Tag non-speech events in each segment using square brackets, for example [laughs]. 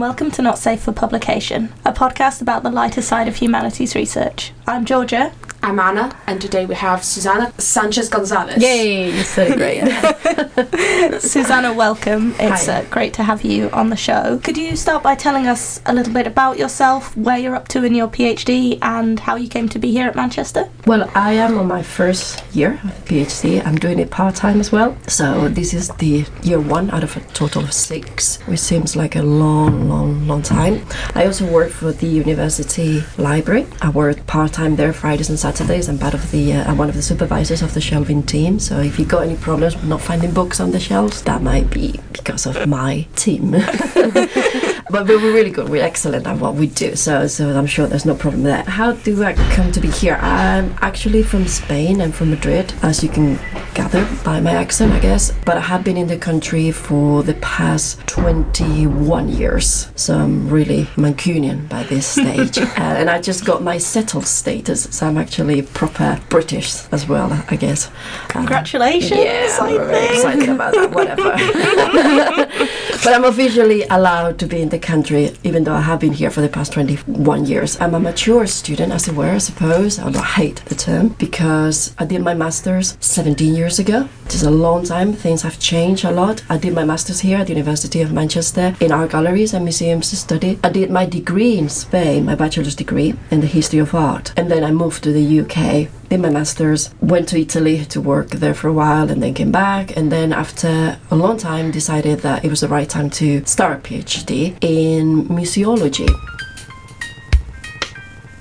welcome to Not Safe for Publication, a podcast about the lighter side of humanities research. I'm Georgia. I'm Anna, and today we have Susana Sanchez Gonzalez. Yay, you said it great. [laughs] Susanna, welcome. It's Hi. uh, great to have you on the show. Could you start by telling us a little bit about yourself, where you're up to in your PhD, and how you came to be here at Manchester? well, I am on my first year of PhD. I'm doing it part time as well. So this is the year one out of a total of six, which seems like a long, long, long time. I also work for the university library. I work part time there Fridays and Saturdays. I'm part of the, uh, I'm one of the supervisors of the shelving team. So if you've got any problems with not finding books on the shelves, that might be because of my team. [laughs] but we're really good. We're excellent at what we do. So, so I'm sure there's no problem there. How do I come to be here? I'm actually from Spain. I'm from Madrid, as you can gather by my accent, I guess. But I have been in the country for the past 21 years. So I'm really Mancunian by this stage. [laughs] uh, and I just got my settled status. So I'm actually proper British as well, I guess. Um, Congratulations, yeah, I I'm very excited about that. Whatever. [laughs] but I'm officially allowed to be in the country, even though I have been here for the past 21 years. I'm a mature student, as it were, I suppose. Although I hate the term because I did my master's 17 years ago. It is a long time. Things have changed a lot. I did my master's here at the University of Manchester in art galleries and museums to study. I did my degree in Spain, my bachelor's degree in the history of art, and then I moved to the UK did my master's, went to Italy to work there for a while, and then came back. And then after a long time, decided that it was the right time to start a PhD in museology.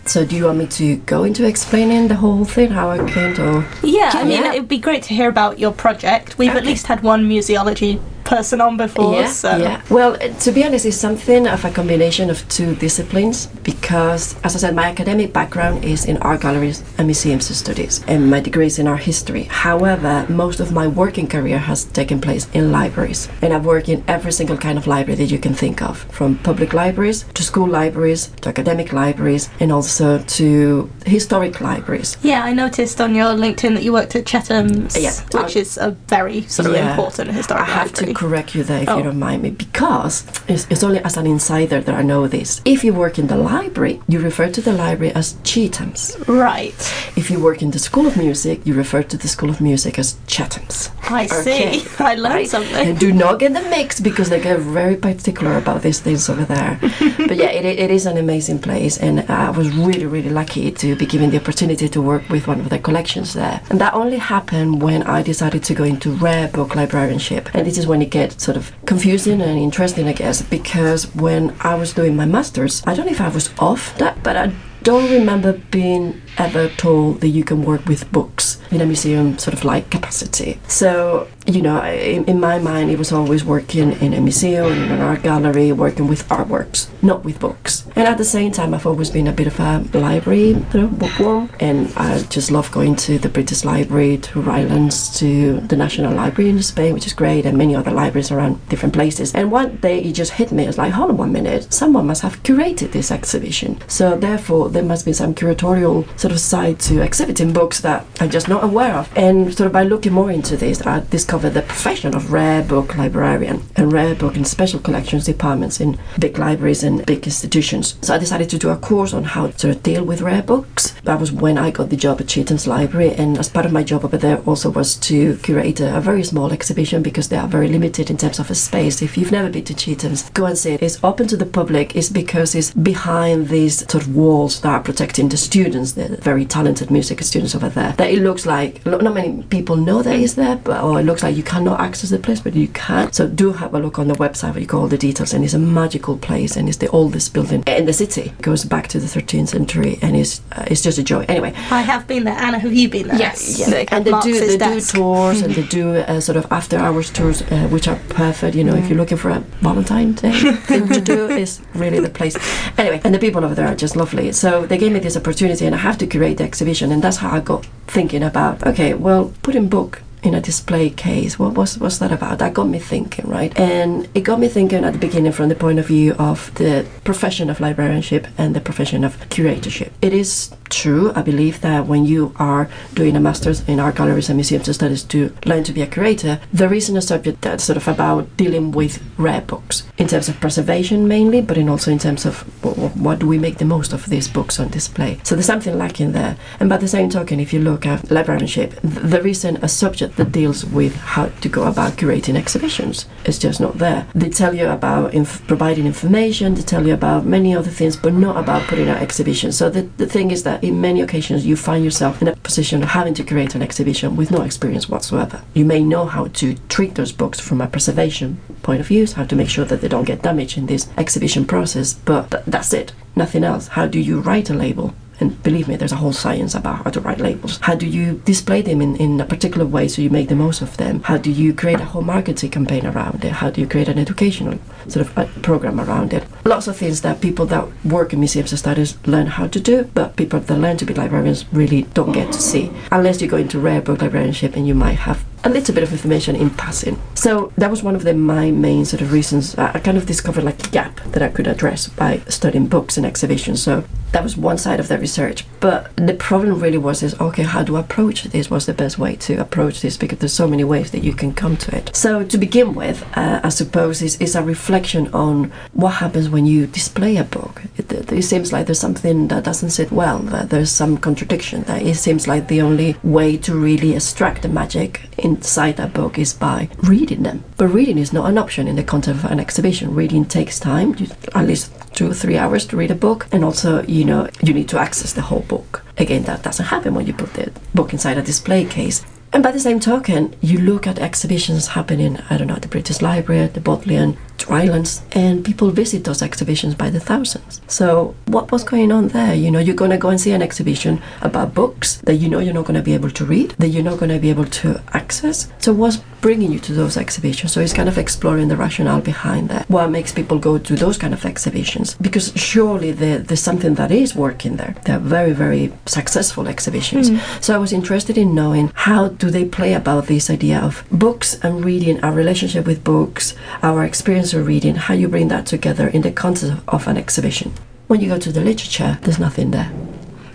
So, do you want me to go into explaining the whole thing, how I came to? Yeah, I mean, Yeah. it would be great to hear about your project. We've at least had one museology person on before, yeah, so. yeah. Well, to be honest, it's something of a combination of two disciplines because, as I said, my academic background is in art galleries and museums studies, and my degree is in art history. However, most of my working career has taken place in libraries, and I've worked in every single kind of library that you can think of, from public libraries to school libraries to academic libraries, and also to historic libraries. Yeah, I noticed on your LinkedIn that you worked at Chetham's, Yeah, which I- is a very sort of Yeah. important historic I have library. to correct you there if Oh. you don't mind me, because it's, it's only as an insider that I know this. If you work in the library, you refer to the library as Chetham's. Right, If you work in the School of Music, you refer to the School of Music as Chetham's. I Okay. see. [laughs] I learned Right? something. And do not get them mixed because they get very particular about these things over there. [laughs] but yeah, it, it is an amazing place, and I was really, really lucky to be given the opportunity to work with one of the collections there. And that only happened when I decided to go into rare book librarianship. And this is when it gets sort of confusing and interesting, I guess, because when I was doing my master's, I don't know if I was off that, but I don't remember being ever told that you can work with books in a museum sort of like capacity. So, you know, in, in my mind, it was always working in a museum, in an art gallery, working with artworks, not with books. And at the same time, I've always been a bit of a library sort of bookworm, and I just love going to the British Library, to Rylands, to the National Library in Spain, which is great, and many other libraries around different places. And one day it just hit me, it's like, hold on one minute, someone must have curated this exhibition. So therefore, there must be some curatorial sort of side to exhibiting books that I'm just not aware of. And sort of by looking more into this, I discovered the profession of rare book librarian and rare book and special collections departments in big libraries and big institutions. So I decided to do a course on how to deal with rare books. That was when I got the job at Chetham's Library, and as part of my job over there also was to curate a, a very small exhibition because they are very limited in terms of a space. If you've never been to Chetham's, go and see it. It's open to the public. It's because it's behind these sort of walls that are protecting the students, the very talented music students over there. That it looks like not many people know that it's there, but or it looks like you cannot access the place, but you can. So do have a look on the website where you got all the details, and it's a magical place, and it's the oldest building in the city. It goes back to the 13th century, and it's uh, it's just a joy. Anyway, I have been there. Anna, have you been there? Yes. They and they do Marx's they do tours and [laughs] they do uh, sort of after hours tours, uh, which are perfect. You know, if you're looking for a Valentine's Day [laughs] thing to do, is really the place. Anyway, and the people over there are just lovely. So they gave me this opportunity, and I have to curate the exhibition, and that's how I got thinking about okay, well, putting book in a display case. What was what's that about? That got me thinking, right? And it got me thinking at the beginning from the point of view of the profession of librarianship and the profession of curatorship. It is true. I believe that when you are doing a master's in art galleries and museums studies to learn to be a curator, there isn't a subject that's sort of about dealing with rare books in terms of preservation mainly, but in also in terms of wh- what do we make the most of these books on display. So there's something lacking there. And by the same token, if you look at librarianship, th- there isn't a subject that deals with how to go about curating exhibitions. It's just not there. They tell you about inf- providing information, they tell you about many other things, but not about putting out exhibitions. So the, the thing is that in many occasions you find yourself in a position of having to create an exhibition with no experience whatsoever. You may know how to treat those books from a preservation point of view, how to make sure that they don't get damaged in this exhibition process, but th- that's it, nothing else. How do you write a label? And believe me, there's a whole science about how to write labels. How do you display them in, in a particular way so you make the most of them? How do you create a whole marketing campaign around it? How do you create an educational sort of uh, program around it? Lots of things that people that work in museums and studies learn how to do, but people that learn to be librarians really don't get to see. Unless you go into rare book librarianship and you might have a little bit of information in passing. So that was one of the my main sort of reasons. I kind of discovered like a gap that I could address by studying books and exhibitions. So that was one side of the research. But the problem really was is okay, how do I approach this? What's the best way to approach this? Because there's so many ways that you can come to it. So to begin with, uh, I suppose is is a reflection on what happens when you display a book. It, it, it seems like there's something that doesn't sit well. That there's some contradiction. That it seems like the only way to really extract the magic inside that book is by reading them. But reading is not an option in the context of an exhibition. Reading takes time, at least two or three hours to read a book, and also, you know, you need to access the whole book. Again, that doesn't happen when you put the book inside a display case. And by the same token, you look at exhibitions happening, I don't know, at the British Library, the Bodleian, Rylands, and people visit those exhibitions by the thousands. So, what was going on there? You know, you're going to go and see an exhibition about books that you know you're not going to be able to read, that you're not going to be able to access. So, what's bringing you to those exhibitions? So, it's kind of exploring the rationale behind that. What makes people go to those kind of exhibitions? Because surely there, there's something that is working there. They're very, very successful exhibitions. Hmm. So, I was interested in knowing how do they play about this idea of books and reading, our relationship with books, our experience reading, how you bring that together in the context of an exhibition. When you go to the literature, there's nothing there.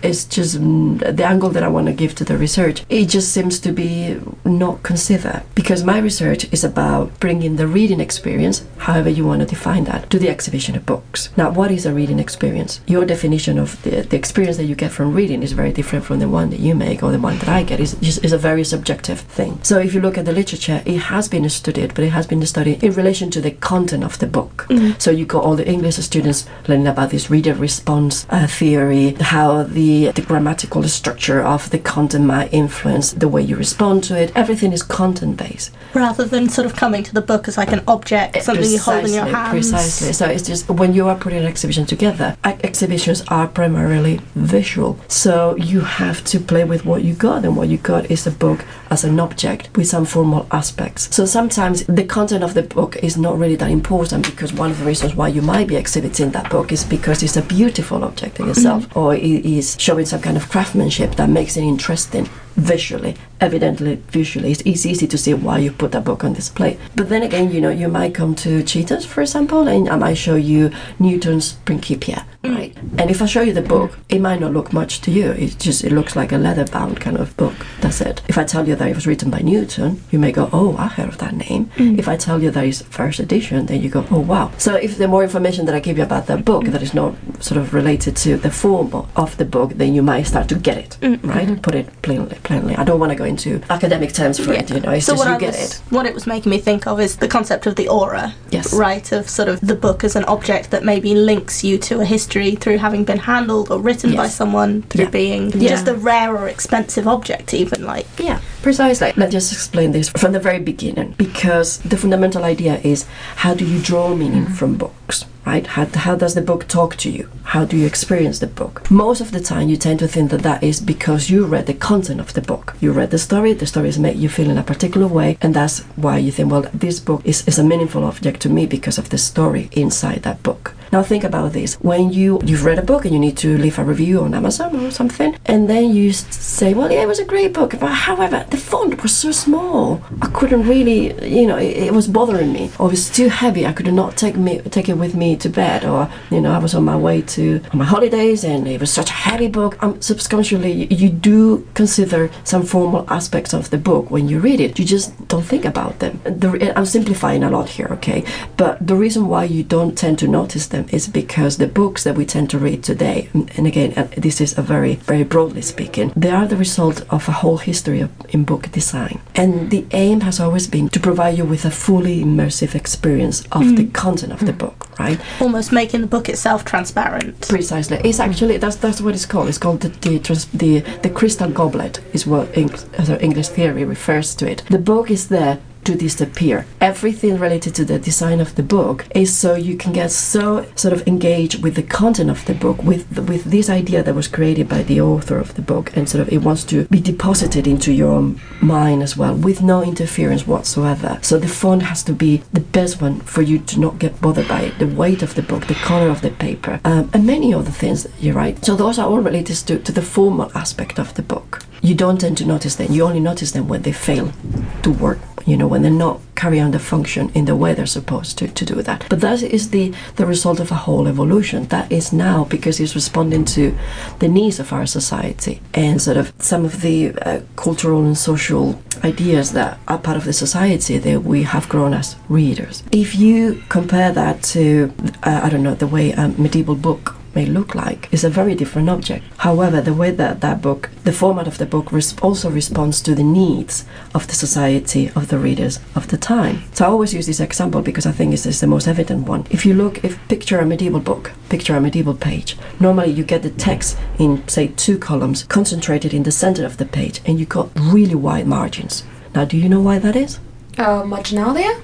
It's just mm, the angle that I want to give to the research. It just seems to be not considered because my research is about bringing the reading experience, however you want to define that, to the exhibition of books. Now, what is a reading experience? Your definition of the, the experience that you get from reading is very different from the one that you make or the one that I get. It's, just, it's a very subjective thing. So, if you look at the literature, it has been studied, but it has been studied in relation to the content of the book. So, you got all the English students learning about this reader response uh, theory, how the the grammatical structure of the content might influence the way you respond to it. Everything is content based. Rather than sort of coming to the book as like an object, eh, something you hold in your hands. Precisely. So it's just when you are putting an exhibition together, ex- exhibitions are primarily visual. So you have to play with what you got, and what you got is a book as an object with some formal aspects. So sometimes the content of the book is not really that important because one of the reasons why you might be exhibiting that book is because it's a beautiful object in itself, mm-hmm. or it is showing some kind of craftsmanship that makes it interesting visually evidently visually. It's, it's easy to see why you put that book on display. But then again you know you might come to Chetham's for example and i might show you newton's principia mm. right? And if i show you the book it might not look much to you. It just it looks like a leather bound kind of book. That's it. If i tell you that it was written by newton you may go oh i heard of that name. Mm. If i tell you that it's first edition then you go oh wow. So if the more information that i give you about that book that is not sort of related to the form of the book then you might start to get it mm-hmm. right? Put it plainly plainly i don't want to go into academic terms for it you know it's so just what you I get was, it what it was making me think of is the concept of the aura. Yes. Right, of sort of the book as an object that maybe links you to a history through having been handled or written by someone through Yeah. being Yeah. just a rare or expensive object, even like. Yeah, precisely. Let's just explain this from the very beginning because the fundamental idea is how do you draw meaning mm-hmm. from books? Right? How, how does the book talk to you? How do you experience the book? Most of the time, you tend to think that that is because you read the content of the book. You read the story, the story has made you feel in a particular way, and that's why you think, well, this book is, is a meaningful object to me because of the story inside that book. Now think about this: when you you've read a book and you need to leave a review on Amazon or something, and then you say, "Well, yeah, it was a great book," but however, the font was so small, I couldn't really, you know, it, it was bothering me, or it was too heavy. I could not take me take it with me to bed, or you know, I was on my way to on my holidays and it was such a heavy book. Um, subconsciously, you, you do consider some formal aspects of the book when you read it. You just don't think about them. The, I'm simplifying a lot here, okay? But the reason why you don't tend to notice them is because the books that we tend to read today, and again, uh, this is a very, very broadly speaking, they are the result of a whole history of, in book design. And the aim has always been to provide you with a fully immersive experience of the content of the book, right? Almost making the book itself transparent. Precisely, it's actually that's that's what it's called. It's called the the trans, the, the crystal goblet is what Eng- English theory refers to it. The book is there to disappear. Everything related to the design of the book is so you can get so sort of engaged with the content of the book, with with this idea that was created by the author of the book, and sort of it wants to be deposited into your mind as well, with no interference whatsoever. So the font has to be the best one for you to not get bothered by it. The weight of the book, the color of the paper, um, and many other things. You're right. So those are all related to, to the formal aspect of the book. You don't tend to notice them. You only notice them when they fail to work you know when they're not carry on the function in the way they're supposed to, to do that. But that is the the result of a whole evolution. That is now because it's responding to the needs of our society and sort of some of the uh, cultural and social ideas that are part of the society that we have grown as readers. If you compare that to uh, i don't know the way a medieval book may look like is a very different object. However, the way that that book, the format of the book, res- also responds to the needs of the society, of the readers of the time. So I always use this example because I think it's, it's the most evident one. If you look, if picture a medieval book, picture a medieval page. Normally, you get the text in say two columns, concentrated in the center of the page, and you got really wide margins. Now, do you know why that is? Uh, marginalia?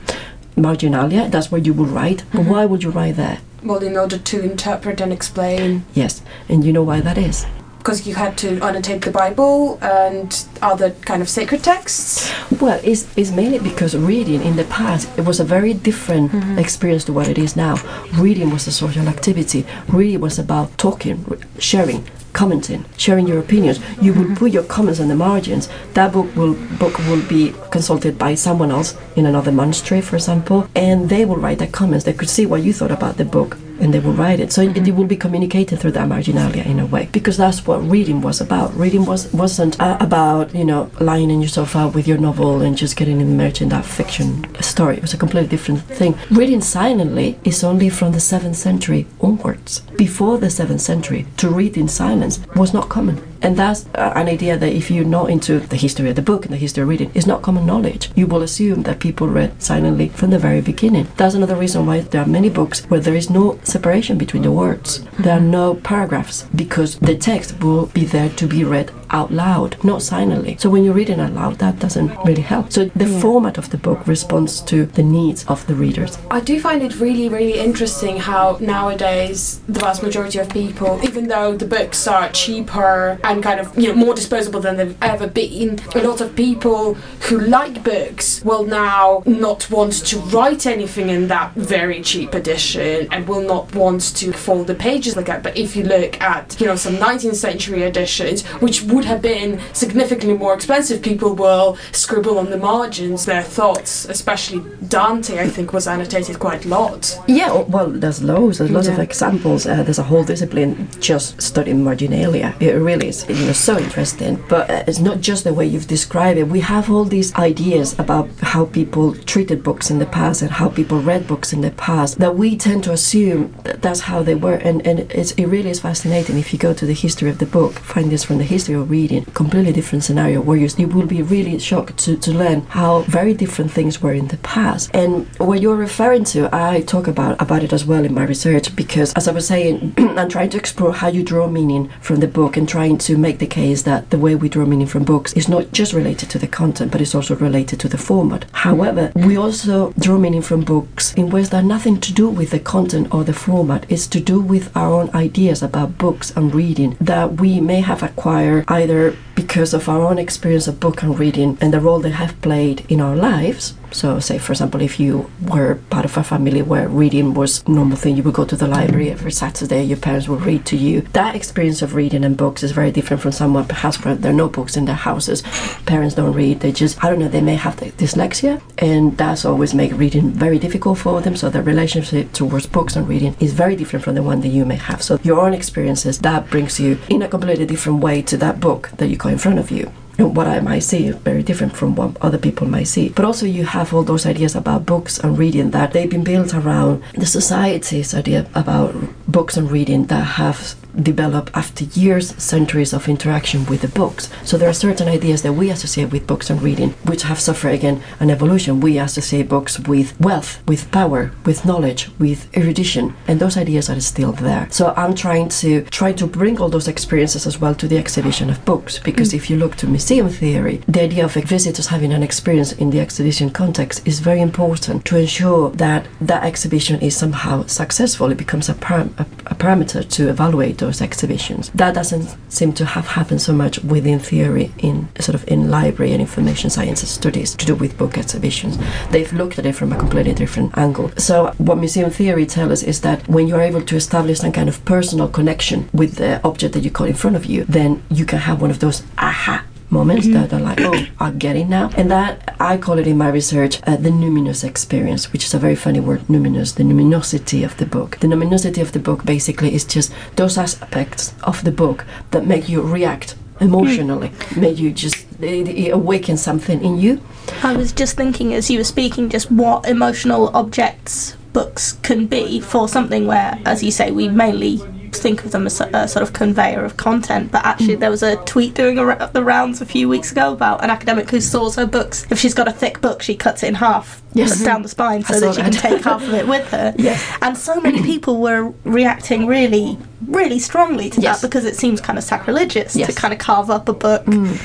Marginalia, that's where you would write. But why would you write there? Well, in order to interpret and explain, Yes, and you know why that is? because you had to annotate the Bible and other kind of sacred texts. Well, it's, it's mainly because reading in the past it was a very different mm-hmm. experience to what it is now. Reading was a social activity. Reading was about talking, sharing, commenting, sharing your opinions. You will put your comments on the margins. That book will book will be consulted by someone else in another monastery, for example, and they will write their comments. They could see what you thought about the book. And they will write it, so it, it will be communicated through that marginalia in a way, because that's what reading was about. Reading was wasn't uh, about you know lying in your sofa with your novel and just getting immersed in that fiction story. It was a completely different thing. Reading silently is only from the seventh century onwards. Before the seventh century, to read in silence was not common. And that's uh, an idea that if you're not into the history of the book and the history of reading, is not common knowledge. You will assume that people read silently from the very beginning. That's another reason why there are many books where there is no separation between the words. There are no paragraphs because the text will be there to be read out loud, not silently. So when you're reading out loud, that doesn't really help. So the format of the book responds to the needs of the readers. I do find it really, really interesting how nowadays the vast majority of people, even though the books are cheaper and kind of you know more disposable than they've ever been, a lot of people who like books will now not want to write anything in that very cheap edition and will not want to fold the pages like that. But if you look at you know some 19th century editions, which would have been significantly more expensive, people will scribble on the margins their thoughts, especially Dante. I think was annotated quite a lot. Yeah, well, there's loads. There's lots of examples. Uh, there's a whole discipline just studying marginalia. It really is, you know, so interesting. But uh, it's not just the way you've described it. We have all these ideas about how people treated books in the past and how people read books in the past that we tend to assume that that's how they were. And, and it's, it really is fascinating. If you go to the history of the book, find this from the history of reading, completely different scenario where you, you will be really shocked to, to learn how very different things were in the past. And what you're referring to, I talk about about it as well in my research because, as I was saying, [clears throat] I'm trying to explore how you draw meaning from the book and trying to make the case that the way we draw meaning from books is not just related to the content, but it's also related to the format. However, we also draw meaning from books in ways that are nothing to do with the content or the format. It's to do with our own ideas about books and reading that we may have acquired either because of our own experience of book and reading and the role they have played in our lives So, say for example, if you were part of a family where reading was normal thing, you would go to the library every Saturday. Your parents would read to you. That experience of reading and books is very different from someone perhaps where there are no books in their houses. Parents don't read. They just I don't know. They may have dyslexia, and that's always make reading very difficult for them. So their relationship towards books and reading is very different from the one that you may have. So your own experiences that brings you in a completely different way to that book that you got in front of you what I might see very different from what other people might see. But also, you have all those ideas about books and reading that they've been built around the society's idea about books and reading that have developed after years, centuries of interaction with the books. So there are certain ideas that we associate with books and reading, which have suffered again an evolution. We associate books with wealth, with power, with knowledge, with erudition, and those ideas are still there. So I'm trying to try to bring all those experiences as well to the exhibition of books, because mm. if you look to museum theory, the idea of visitors having an experience in the exhibition context is very important to ensure that that exhibition is somehow successful. It becomes a, param- a, a parameter to evaluate those exhibitions. That doesn't seem to have happened so much within theory in sort of in library and information sciences studies to do with book exhibitions. They've looked at it from a completely different angle. So what museum theory tells us is that when you're able to establish some kind of personal connection with the object that you got in front of you, then you can have one of those aha moments that are like, oh, I get it now. And that I call it in my research uh, the numinous experience, which is a very funny word, numinous, the numinosity of the book. The numinosity of the book basically is just those aspects of the book that make you react emotionally, make you just it, it awaken something in you. I was just thinking as you were speaking, just what emotional objects books can be for something where, as you say, we mainly think of them as a, sort of conveyor of content. But actually, mm. there was a tweet doing a, the rounds a few weeks ago about an academic who stores her books. If she's got a thick book, she cuts it in half, Yes. down the mm. spine, so that she can take half of it with her. [laughs] Yes. And so many [clears throat] people were reacting really, really strongly to Yes. that because it seems kind of sacrilegious to kind of carve up a book. e-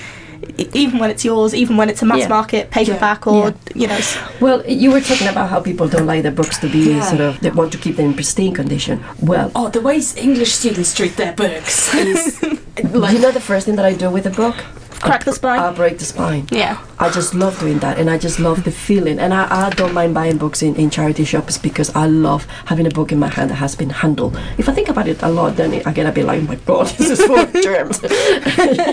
Even when it's yours, even when it's a mass Yeah. market paperback, or you know, Well, you were talking about how people don't like their books to be Yeah. sort of, they want to keep them in pristine condition. Well, Oh, the ways English students treat their books is [laughs] like you know the first thing that I do with a book? Crack the spine. I break the spine. yeah. I just love doing that, and I just love the feeling. And I, I don't mind buying books in, in charity shops because I love having a book in my hand that has been handled. If I think about it a lot, then I get a bit like, oh my god, [laughs] this is full of germs. [laughs]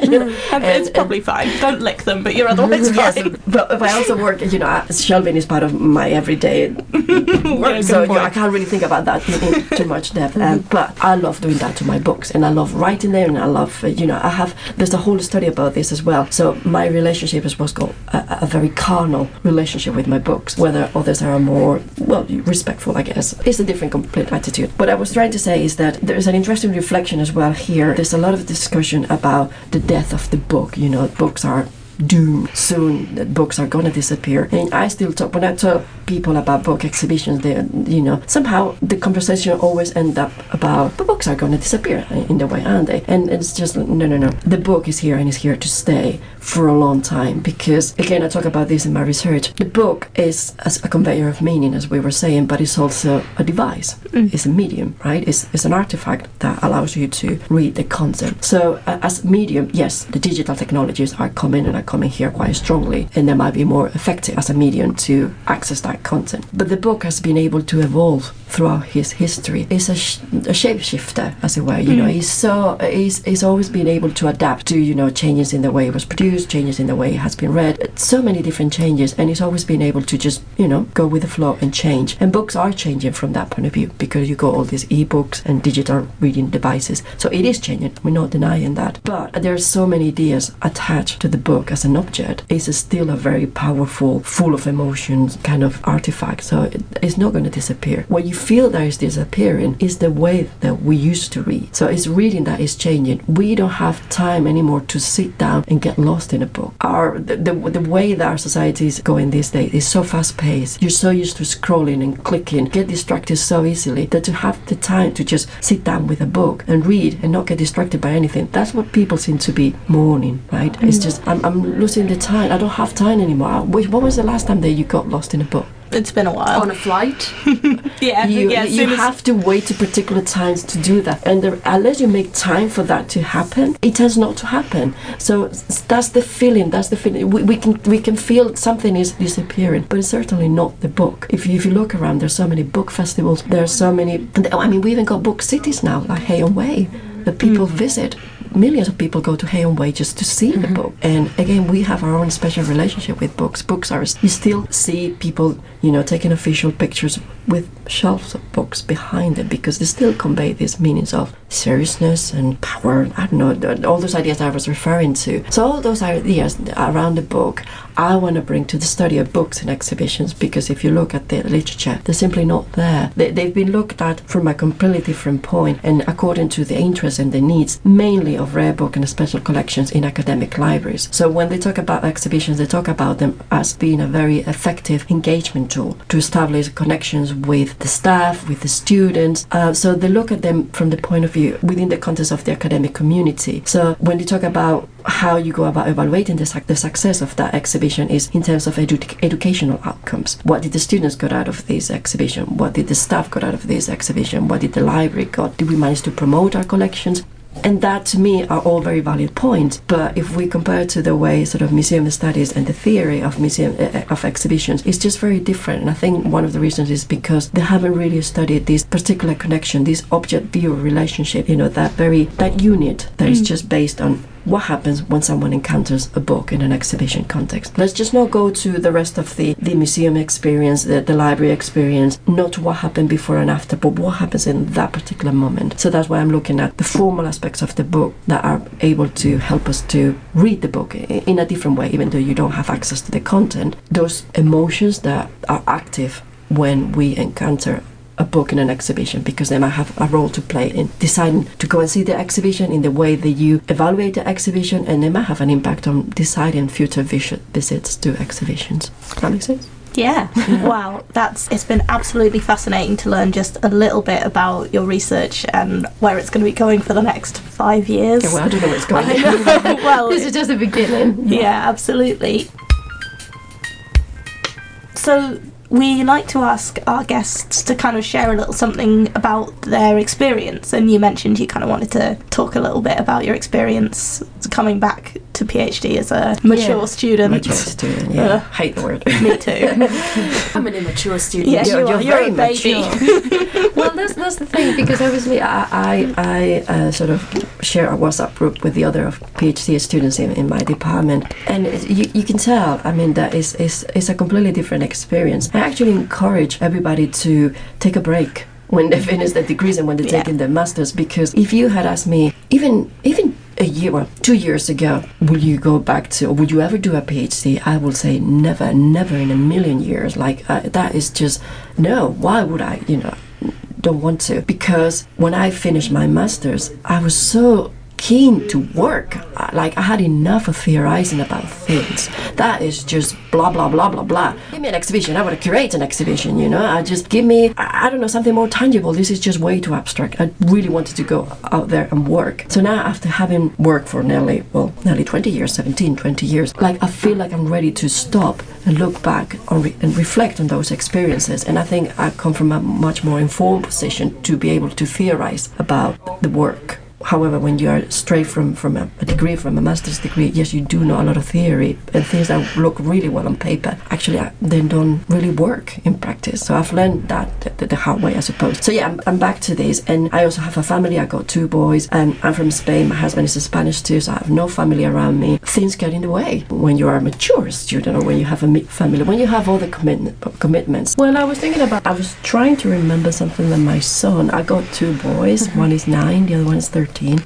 You know, And it's probably fine. Don't lick them, but you're otherwise [laughs] Yes, fine. but, if I also work, you know, shelving is part of my everyday work, so you know, I can't really think about that in, in too much depth. Um, but I love doing that to my books, and I love writing them, and I love, uh, you know, I have, there's a whole study about this as well. So my relationship is what's called a, a very carnal relationship with my books, whether others are more, well, respectful, I guess. It's a different complete attitude. What I was trying to say is that there's an interesting reflection as well here. There's a lot of discussion about the death of the book. You know, books are doomed soon that books are gonna disappear. And i still talk when i talk people about book exhibitions they you know somehow the conversation always end up about the books are gonna disappear in the way aren't they? And it's just no no no. The book is here and is here to stay for a long time because again i talk about this in my research. The book is as a conveyor of meaning as we were saying but it's also a device. It's a medium right? It's, it's an artifact that allows you to read the content. So uh, as medium yes the digital technologies are coming and are coming here quite strongly and they might be more effective as a medium to access that content. But the book has been able to evolve throughout his history. It's a, sh- a shapeshifter as it were you know. Mm. He's so he's, he's always been able to adapt to you know changes in the way it was produced changes in the way it has been read so many different changes and he's always been able to just you know go with the flow and change. And books are changing from that point of view because you got all these ebooks and digital reading devices. So it is changing we're not denying that. But there are so many ideas attached to the book as an object is still a very powerful full of emotions kind of artifact. So it, it's not going to disappear. What you feel that is disappearing is the way that we used to read. So it's reading that is changing. We don't have time anymore to sit down and get lost in a book. Our the, the, the way that our society is going these days is so fast paced you're so used to scrolling and clicking. Get distracted so easily that to have the time to just sit down with a book and read and not get distracted by anything. That's what people seem to be mourning right? It's mm. just I'm, I'm losing the time. I don't have time anymore. I wish- when was the last time that you got lost in a book It's been a while. on a flight. [laughs] yeah, you, yeah. you have to wait to particular times to do that. And the, unless you make time for that to happen it tends not to happen. So that's the feeling that's the feeling. We, we can we can feel something is disappearing but it's certainly not the book. If you, if you look around there's so many book festivals there's so many oh, i mean we even got book cities now like Hay-on-Wye that people mm-hmm. visit millions of people go to Way just to see the mm-hmm. book. And again, we have our own special relationship with books. Books are you still see people, you know, taking official pictures with shelves of books behind them because they still convey these meanings of seriousness and power. I don't know, all those ideas I was referring to. So all those ideas around the book, I want to bring to the study of books and exhibitions because if you look at the literature, they're simply not there. They, they've been looked at from a completely different point and according to the interests and the needs, mainly of rare book and special collections in academic libraries. So when they talk about exhibitions, they talk about them as being a very effective engagement tool to establish connections with the staff, with the students. Uh, so they look at them from the point of view within the context of the academic community. So when they talk about how you go about evaluating the, the success of that exhibition is in terms of edu- educational outcomes. What did the students get out of this exhibition? What did the staff get out of this exhibition? What did the library got? Did we manage to promote our collections? And that to me are all very valid points. But if we compare to the way sort of museum studies and the theory of museum uh, of exhibitions, it's just very different. And I think one of the reasons is because they haven't really studied this particular connection, this object viewer relationship. You know, that very that unit that is just based on what happens when someone encounters a book in an exhibition context. Let's just not go to the rest of the, the museum experience, the, the library experience, not what happened before and after, but what happens in that particular moment. So that's why I'm looking at the formal aspects of the book that are able to help us to read the book in a different way, even though you don't have access to the content. Those emotions that are active when we encounter a book in an exhibition because they might have a role to play in deciding to go and see the exhibition in the way that you evaluate the exhibition and they might have an impact on deciding future vis- visits to exhibitions. Does that make sense? Yeah. wow. That's it's been absolutely fascinating to learn just a little bit about your research and where it's going to be going for the next five years. Yeah, well, I don't know where it's going. [laughs] [laughs] well, this is just the beginning. yeah, absolutely. So we like to ask our guests to kind of share a little something about their experience, and you mentioned you kind of wanted to talk a little bit about your experience coming back to PhD as a mature Yeah. student. Mature student, yeah. Uh, Hate the word. [laughs] Me too. [laughs] I'm an immature student. Yes, You're- you you're. You're very a baby. mature. [laughs] well, that's that's the thing because obviously I I, I uh, sort of share a WhatsApp group with the other of PhD students in, in my department, and you, you can tell. I mean, that is is is a completely different experience. I actually encourage everybody to take a break when they finish their degrees and when they're Yeah. taking their masters because if you had asked me even even a year well two years ago will you go back to or would you ever do a phd i will say never never in a million years. Like uh, that is just no why would i you know don't want to? Because when i finished my masters i was so keen to work. Like i had enough of theorizing about things. That is just blah blah blah blah blah. Give me an exhibition. I want to curate an exhibition you know? I just give me i don't know something more tangible. This is just way too abstract. I really wanted to go out there and work. So now after having worked for nearly well nearly 20 years 17 20 years like i feel like i'm ready to stop and look back re- and reflect on those experiences. And i think i come from a much more informed position to be able to theorize about the work However, when you are straight from, from a, a degree, from a master's degree, yes, you do know a lot of theory and things that look really well on paper. Actually, uh, they don't really work in practice. So I've learned that the, the hard way, I suppose. So yeah, I'm, I'm back to this, and I also have a family. I got two boys, and I'm from Spain. My husband is Spanish too, so I have no family around me. Things get in the way when you are a mature student, or when you have a family, when you have all the commitment, commitments. Well, I was thinking about. I was trying to remember something that my son. I got two boys. One is nine, the other one is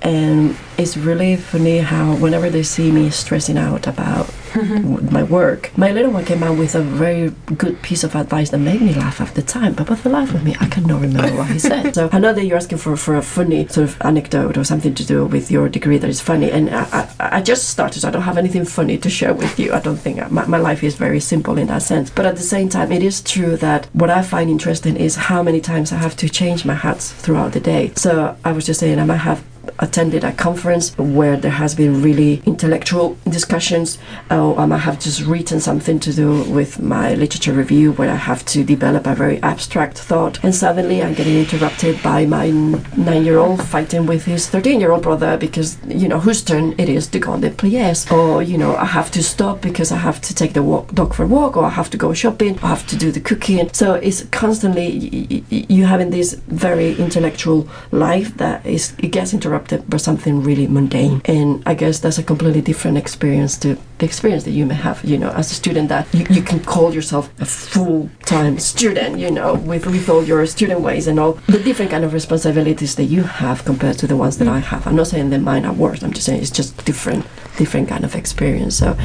and it's really funny how whenever they see me stressing out about mm-hmm. w- my work my little one came out with a very good piece of advice that made me laugh at the time but for the life of me? I cannot remember what he said. [laughs] So i know that you're asking for, for a funny sort of anecdote or something to do with your degree that is funny and i, I, I just started so i don't have anything funny to share with you. I don't think my, my life is very simple in that sense. But at the same time it is true that what i find interesting is how many times i have to change my hats throughout the day. So i was just saying i might have attended a conference where there has been really intellectual discussions, or I might have just written something to do with my literature review where I have to develop a very abstract thought, and suddenly I'm getting interrupted by my nine-year-old fighting with his 13-year-old brother because you know whose turn it is to go on the plies, or you know I have to stop because I have to take the walk, dog for a walk, or I have to go shopping, I have to do the cooking. So it's constantly you having this very intellectual life that is it gets interrupted by something really mundane, and I guess that's a completely different experience to the experience that you may have, you know, as a student that you, you can call yourself a full-time student, you know, with, with all your student ways and all the different kind of responsibilities that you have compared to the ones that I have. I'm not saying that mine are worse. I'm just saying it's just different, different kind of experience. So,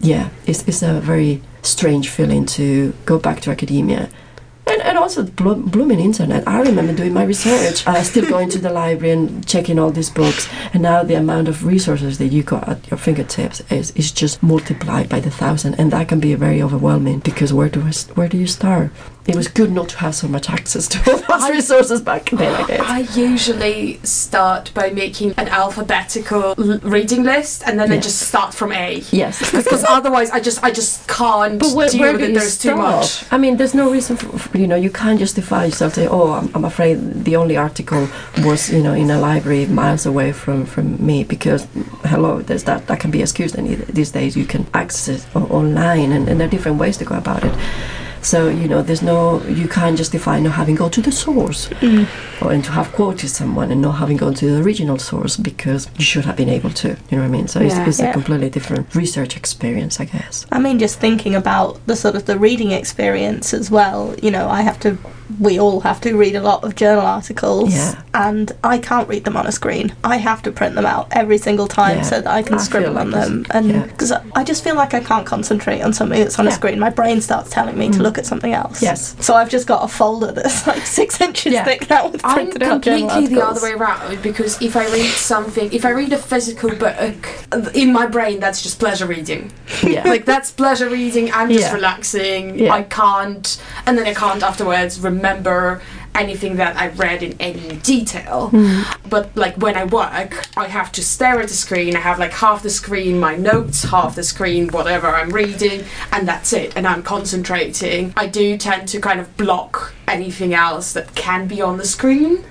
yeah, it's, it's a very strange feeling to go back to academia and, and also the blo- blooming internet. I remember doing my research, uh, still going to the library and checking all these books. And now the amount of resources that you got at your fingertips is, is just multiplied by the thousand. And that can be very overwhelming because where do, where do you start? It was good not to have so much access to [laughs] all those resources back then, I guess. I usually start by making an alphabetical l- reading list, and then I just start from A. Yes. Because otherwise, I just I just can't But where, deal where with do it. There's stop? too much. I mean, there's no reason for, for- you know, you can't justify yourself Say, oh, I'm, I'm afraid the only article was, you know, in a library miles away from, from me because, hello, there's that, that can be excused. And these days you can access it online and, and there are different ways to go about it. So, you know, there's no, you can't justify not having gone to the source mm. or, and to have quoted someone and not having gone to the original source because you should have been able to, you know what I mean? So Yeah. it's, it's Yeah. a completely different research experience, I guess. I mean, just thinking about the sort of the reading experience as well. You know, I have to. We all have to read a lot of journal articles, Yeah. and I can't read them on a screen. I have to print them out every single time Yeah. so that I can I scribble like on this- them. And yeah. because I just feel like I can't concentrate on something that's on a screen, my brain starts telling me to mm. look at something else. Yes. So I've just got a folder that's like [laughs] six inches Yeah. thick now with I'm printed out journal articles. completely the other way around because if I read something, if I read a physical book, in my brain that's just pleasure reading. Yeah. like that's pleasure reading. I'm just Yeah. relaxing. Yeah. I can't, and then I can't afterwards remember anything that I read in any detail. Hmm. But like when I work, I have to stare at the screen. I have like half the screen, my notes, half the screen, whatever I'm reading, and that's it. And I'm concentrating. I do tend to kind of block anything else that can be on the screen.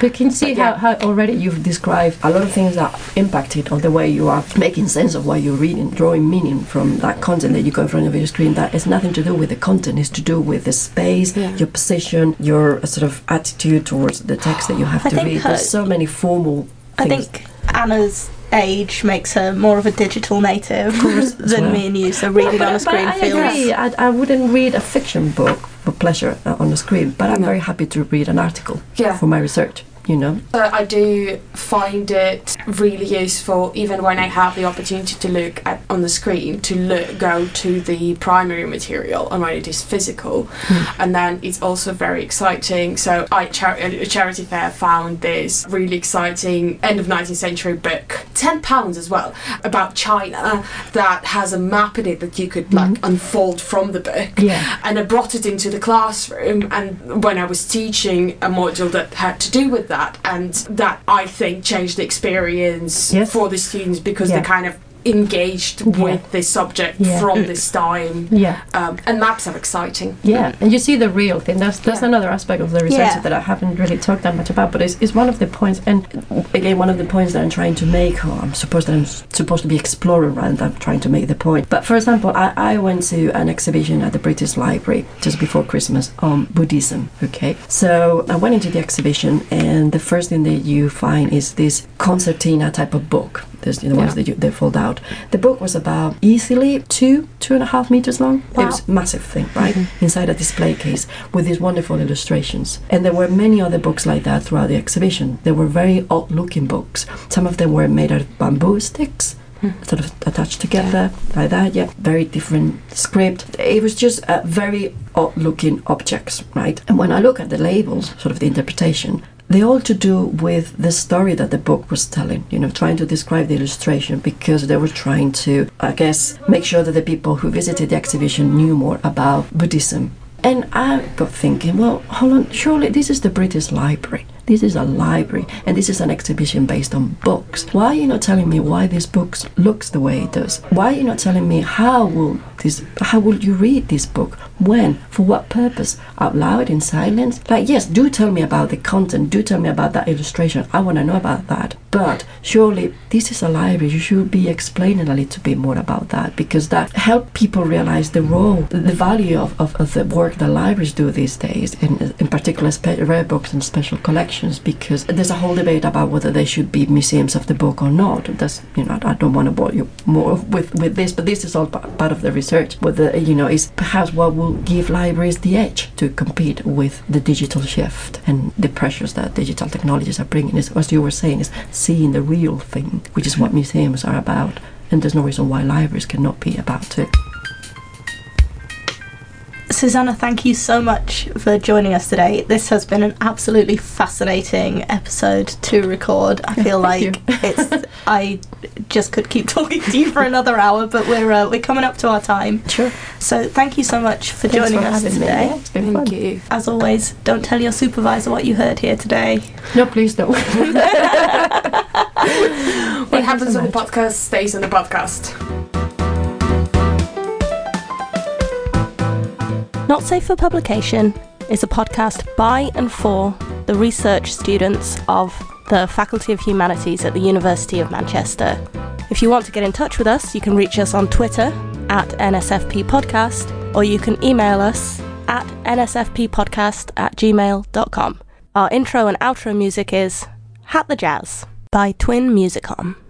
But can you see yeah. how, how already you've described a lot of things that impacted on the way you are making sense of what you're reading, drawing meaning from that content that you got in front of your screen. That has nothing to do with the content; it's to do with the space, Yeah. your position, your uh, sort of attitude towards the text that you have I to read. her- There's so many formal. I things. think Anna's age makes her more of a digital native [laughs] than well. me and you. So reading But- on a screen I feels. agree. I, I wouldn't read a fiction book for pleasure uh, on the screen, but I'm No. very happy to read an article Yeah. for my research. You know. But I do find it really useful, even when I have the opportunity to look at on the screen, to look, go to the primary material and when it is physical, hmm. and then it's also very exciting. So I char- uh, a charity fair found this really exciting end of 19th century book, ten pounds as well, about China that has a map in it that you could like hmm. unfold from the book Yeah. and I brought it into the classroom and when I was teaching a module that had to do with that and that I think changed the experience Yes. for the students because Yeah. they kind of engaged Yeah. with this subject Yeah. from this time Yeah. um, and maps are exciting Yeah, and you see the real thing. That's that's Yeah. another aspect of the research that I haven't really talked that much about, but it's, it's one of the points. And again, one of the points that I'm trying to make, or I'm supposed that I'm supposed to be exploring rather than I'm trying to make the point. But for example, I, I went to an exhibition at the British Library just before Christmas on Buddhism. Okay, so I went into the exhibition, and the first thing that you find is this concertina type of book. There's the ones Yeah. that you, they fold out. The book was about easily two, two and a half meters long. Wow. It was a massive thing, right? Inside a display case with these wonderful illustrations. And there were many other books like that throughout the exhibition. They were very odd looking books. Some of them were made out of bamboo sticks. Sort of attached together like that, yeah. Very different script. It was just uh, very odd looking objects, right? And when I look at the labels, sort of the interpretation, they all to do with the story that the book was telling you know trying to describe the illustration because they were trying to i guess make sure that the people who visited the exhibition knew more about buddhism. And i got thinking well hold on surely this is the british library This is a library, and this is an exhibition based on books. Why are you not telling me why this book looks the way it does? Why are you not telling me how will this, how will you read this book? When? For what purpose? Out loud in silence? Like, yes, do tell me about the content. Do tell me about that illustration. I want to know about that. But surely this is a library. You should be explaining a little bit more about that because that help people realize the role, the value of, of, of the work that libraries do these days, in, in particular spe- rare books and special collections. Because there's a whole debate about whether they should be museums of the book or not. That's you know I don't want to bore you more with with this, but this is all part of the research. Whether you know is perhaps what will give libraries the edge to compete with the digital shift and the pressures that digital technologies are bringing. Is as you were saying is seeing the real thing, which is what museums are about. And there's no reason why libraries cannot be about it. Susanna, thank you so much for joining us today. This has been an absolutely fascinating episode to record. I feel like it's [laughs] I just could keep [laughs] talking to you for another hour, but we're uh, we're coming up to our time. Sure. So thank you so much for Thanks joining for us having me. today. Yeah, it's been Thank fun. you. As always, don't tell your supervisor what you heard here today. No, please don't. [laughs] What happens so on the podcast stays on the podcast. Not Safe for Publication is a podcast by and for the research students of the Faculty of Humanities at the University of Manchester. If you want to get in touch with us, you can reach us on Twitter at NSFP Podcast or you can email us at nsfppodcast at gmail.com. Our intro and outro music is Hat the Jazz by Twin Musicom.